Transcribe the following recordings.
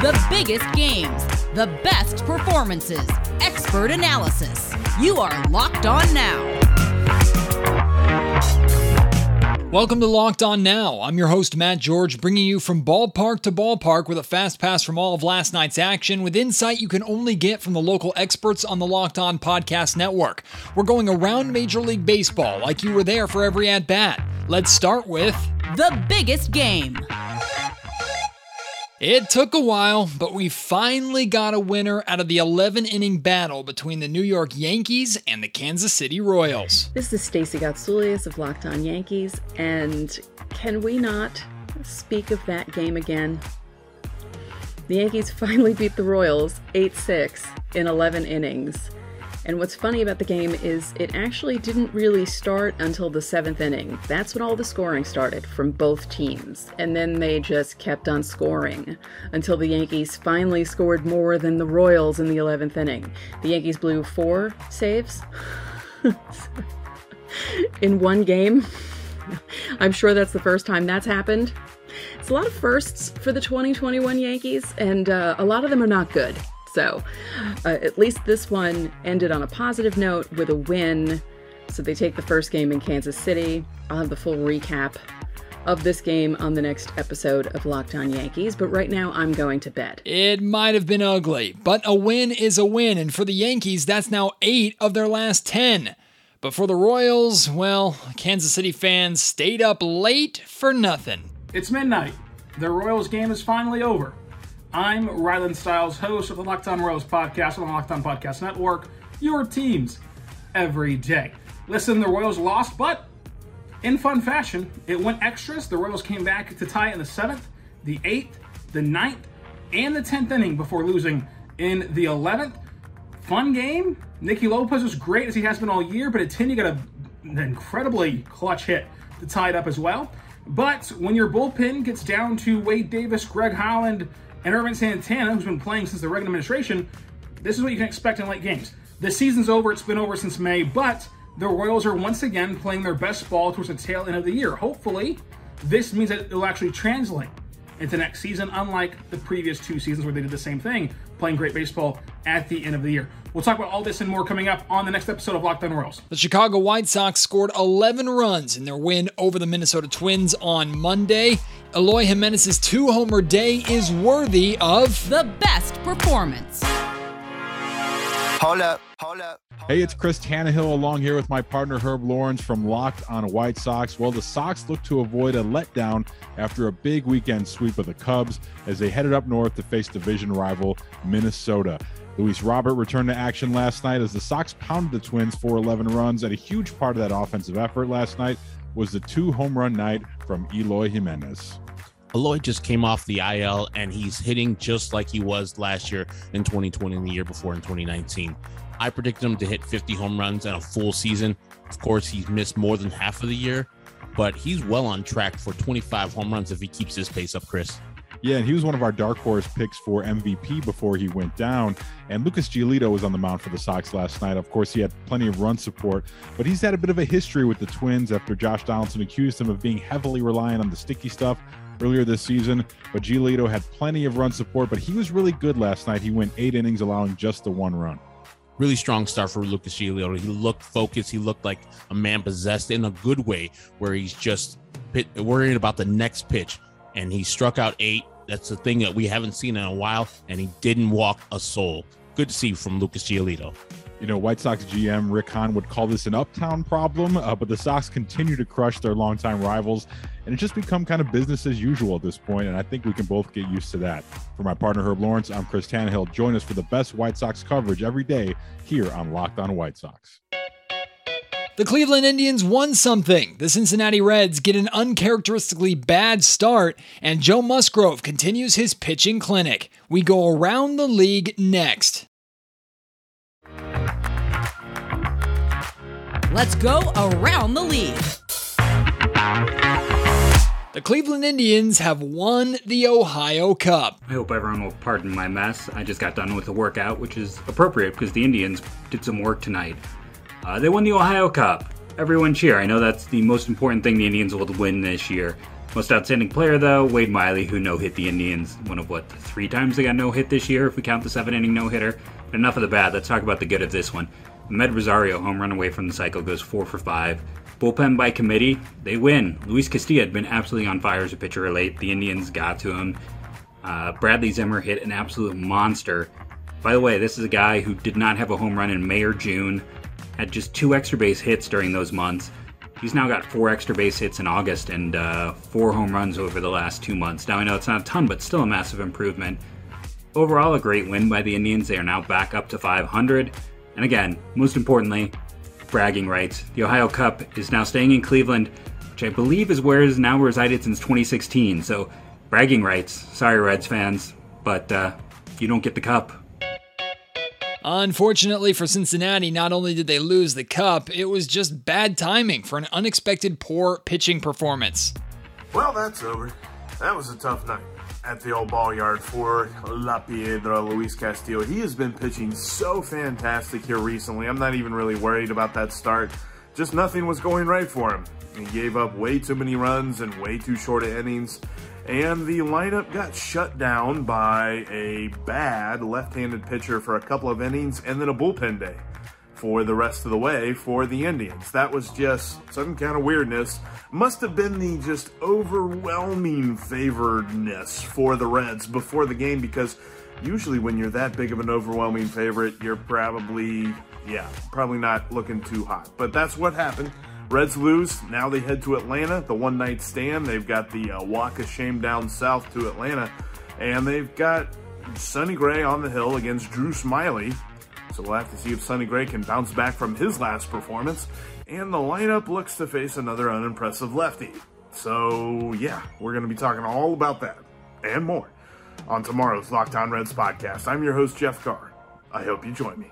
The biggest games, the best performances, expert analysis. You are Locked On Now. Welcome to Locked On Now. I'm your host, Matt George, bringing you from ballpark to ballpark with a fast pass from all of last night's action with insight you can only get from the local experts on the Locked On Podcast Network. We're going around Major League Baseball like you were there for every at bat. Let's start with The biggest game. It took a while, but we finally got a winner out of the 11 inning battle between the New York Yankees and the Kansas City Royals. This is Stacey Gotsulias of Locked On Yankees, and can we not speak of that game again? The Yankees finally beat the Royals 8 6 in 11 innings. And what's funny about the game is it actually didn't really start until the seventh inning. That's when all the scoring started from both teams. And then they just kept on scoring until the Yankees finally scored more than the Royals in the 11th inning. The Yankees blew four saves in one game. I'm sure that's the first time that's happened. It's a lot of firsts for the 2021 Yankees, and uh, a lot of them are not good. So, uh, at least this one ended on a positive note with a win. So, they take the first game in Kansas City. I'll have the full recap of this game on the next episode of Locked On Yankees, but right now I'm going to bed. It might have been ugly, but a win is a win, and for the Yankees, that's now eight of their last 10. But for the Royals, well, Kansas City fans stayed up late for nothing. It's midnight. The Royals game is finally over. I'm Ryland Styles, host of the Locked On Royals podcast on the Locked On Podcast Network, your teams every day. Listen, the Royals lost, but in fun fashion, it went extras. The Royals came back to tie in the seventh, the eighth, the ninth, and the tenth inning before losing in the eleventh. Fun game. Nicky Lopez was great as he has been all year, but Atina got a, an incredibly clutch hit to tie it up as well. But when your bullpen gets down to Wade Davis, Greg Holland, and Ervin Santana, who's been playing since the Reagan administration, this is what you can expect in late games. The season's over, it's been over since May, but the Royals are once again playing their best ball towards the tail end of the year. Hopefully, this means that it'll actually translate into next season, unlike the previous two seasons where they did the same thing, playing great baseball at the end of the year. We'll talk about all this and more coming up on the next episode of Locked On Royals. The Chicago White Sox scored 11 runs in their win over the Minnesota Twins on Monday. Eloy Jimenez's two homer day is worthy of The best performance. Hold up, hold up. Hey, it's Chris Tannehill along here with my partner Herb Lawrence from Locked on White Sox. Well, the Sox look to avoid a letdown after a big weekend sweep of the Cubs as they headed up north to face division rival Minnesota. Luis Robert returned to action last night as the Sox pounded the Twins for 11 runs, and a huge part of that offensive effort last night was the two home run night from Eloy Jimenez. Eloy just came off the IL and he's hitting just like he was last year in 2020 and the year before in 2019. I predicted him to hit 50 home runs in a full season. Of course, he's missed more than half of the year, but he's well on track for 25 home runs if he keeps his pace up, Chris. Yeah, and he was one of our dark horse picks for MVP before he went down. And Lucas Giolito was on the mound for the Sox last night. Of course, he had plenty of run support, but he's had a bit of a history with the Twins after Josh Donaldson accused him of being heavily reliant on the sticky stuff earlier this season. But Giolito had plenty of run support, but he was really good last night. He went eight innings, allowing just the one run. Really strong start for Lucas Giolito. He looked focused. He looked like a man possessed in a good way, where he's just pit, worrying about the next pitch. And he struck out eight. That's the thing that we haven't seen in a while. And he didn't walk a soul. Good to see from Lucas Giolito. You know, White Sox GM Rick Hahn would call this an uptown problem, uh, but the Sox continue to crush their longtime rivals, and it's just become kind of business as usual at this point, and I think we can both get used to that. For my partner Herb Lawrence, I'm Chris Tannehill. Join us for the best White Sox coverage every day here on Locked On White Sox. The Cleveland Indians won something. The Cincinnati Reds get an uncharacteristically bad start, and Joe Musgrove continues his pitching clinic. We go around the league next. Let's go around the league. The Cleveland Indians have won the Ohio Cup. I hope everyone will pardon my mess. I just got done with a workout, which is appropriate because the Indians did some work tonight. Uh, they won the Ohio Cup. Everyone cheer. I know that's the most important thing the Indians will win this year. Most outstanding player, though, Wade Miley, who no hit the Indians one of what, three times they got no hit this year, if we count the seven inning no hitter. But enough of the bad, let's talk about the good of this one. Amed Rosario, home run away from the cycle, goes four for five. Bullpen by committee, they win. Luis Castillo had been absolutely on fire as a pitcher late. The Indians got to him. Uh, Bradley Zimmer hit an absolute monster. By the way, this is a guy who did not have a home run in May or June, had just two extra base hits during those months. He's now got four extra base hits in August and uh, four home runs over the last two months. Now, I know it's not a ton, but still a massive improvement. Overall, a great win by the Indians. They are now back up to 500. And again, most importantly, bragging rights. The Ohio Cup is now staying in Cleveland, which I believe is where it has now resided since 2016. So, bragging rights. Sorry, Reds fans, but uh, you don't get the cup. Unfortunately for Cincinnati, not only did they lose the cup, it was just bad timing for an unexpected poor pitching performance. Well, that's over. That was a tough night at the old ball yard for La Piedra, Luis Castillo. He has been pitching so fantastic here recently. I'm not even really worried about that start. Just nothing was going right for him. He gave up way too many runs and way too short of innings and the lineup got shut down by a bad left-handed pitcher for a couple of innings and then a bullpen day for the rest of the way for the Indians. That was just some kind of weirdness. Must have been the just overwhelming favoredness for the Reds before the game because usually when you're that big of an overwhelming favorite, you're probably, yeah, probably not looking too hot. But that's what happened. Reds lose. Now they head to Atlanta, the one night stand. They've got the uh, walk of shame down south to Atlanta. And they've got Sonny Gray on the hill against Drew Smyly. So we'll have to see if Sonny Gray can bounce back from his last performance. And the lineup looks to face another unimpressive lefty. So, yeah, we're going to be talking all about that and more on tomorrow's Locked On Reds podcast. I'm your host, Jeff Carr. I hope you join me.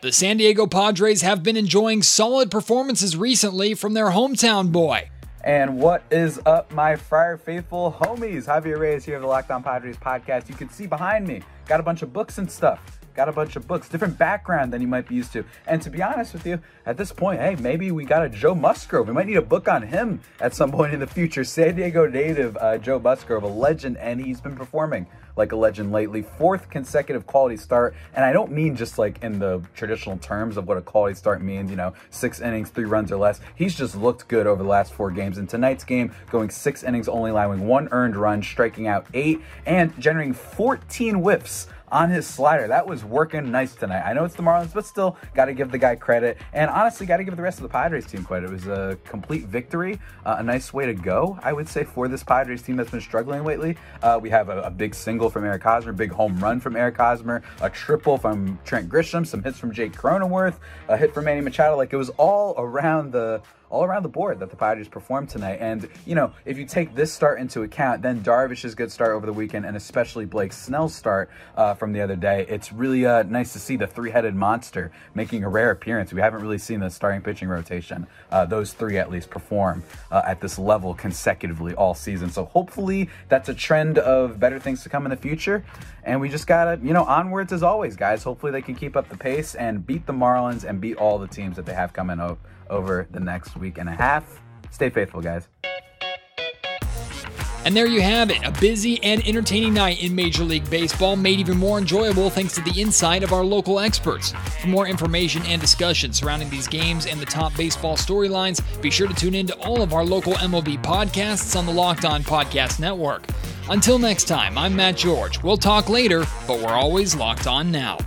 The San Diego Padres have been enjoying solid performances recently from their hometown boy. And what is up, my Friar Faithful homies? Javier Reyes here of the Locked On Padres podcast. You can see behind me, got a bunch of books and stuff. Got a bunch of books, different background than you might be used to. And to be honest with you, at this point, hey, maybe we got a Joe Musgrove. We might need a book on him at some point in the future. San Diego native uh, Joe Musgrove, a legend, and he's been performing like a legend lately. Fourth consecutive quality start. And I don't mean just like in the traditional terms of what a quality start means, you know, six innings, three runs or less. He's just looked good over the last four games. In tonight's game, going six innings, only allowing one earned run, striking out eight, and generating 14 whiffs on his slider. That was working nice tonight. I know it's the Marlins, but still, got to give the guy credit. And honestly, got to give the rest of the Padres team credit. It was a complete victory, uh, a nice way to go, I would say, for this Padres team that's been struggling lately. Uh, we have a, a, big single from Eric Hosmer, big home run from Eric Hosmer, a triple from Trent Grisham, some hits from Jake Cronenworth, a hit from Manny Machado. Like it was all around the all around the board that the Padres performed tonight. And, you know, if you take this start into account, then Darvish's good start over the weekend, and especially Blake Snell's start uh, from the other day, it's really uh, nice to see the three headed monster making a rare appearance. We haven't really seen the starting pitching rotation, uh, those three at least, perform uh, at this level consecutively all season. So hopefully that's a trend of better things to come in the future. And we just got to, you know, onwards as always, guys. Hopefully they can keep up the pace and beat the Marlins and beat all the teams that they have coming up over the next week and a half. Stay faithful, guys. And there you have it, a busy and entertaining night in Major League Baseball, made even more enjoyable thanks to the insight of our local experts. For more information and discussion surrounding these games and the top baseball storylines, be sure to tune in to all of our local MLB podcasts on the Locked On Podcast Network. Until next time, I'm Matt George. We'll talk later, but we're always locked on now.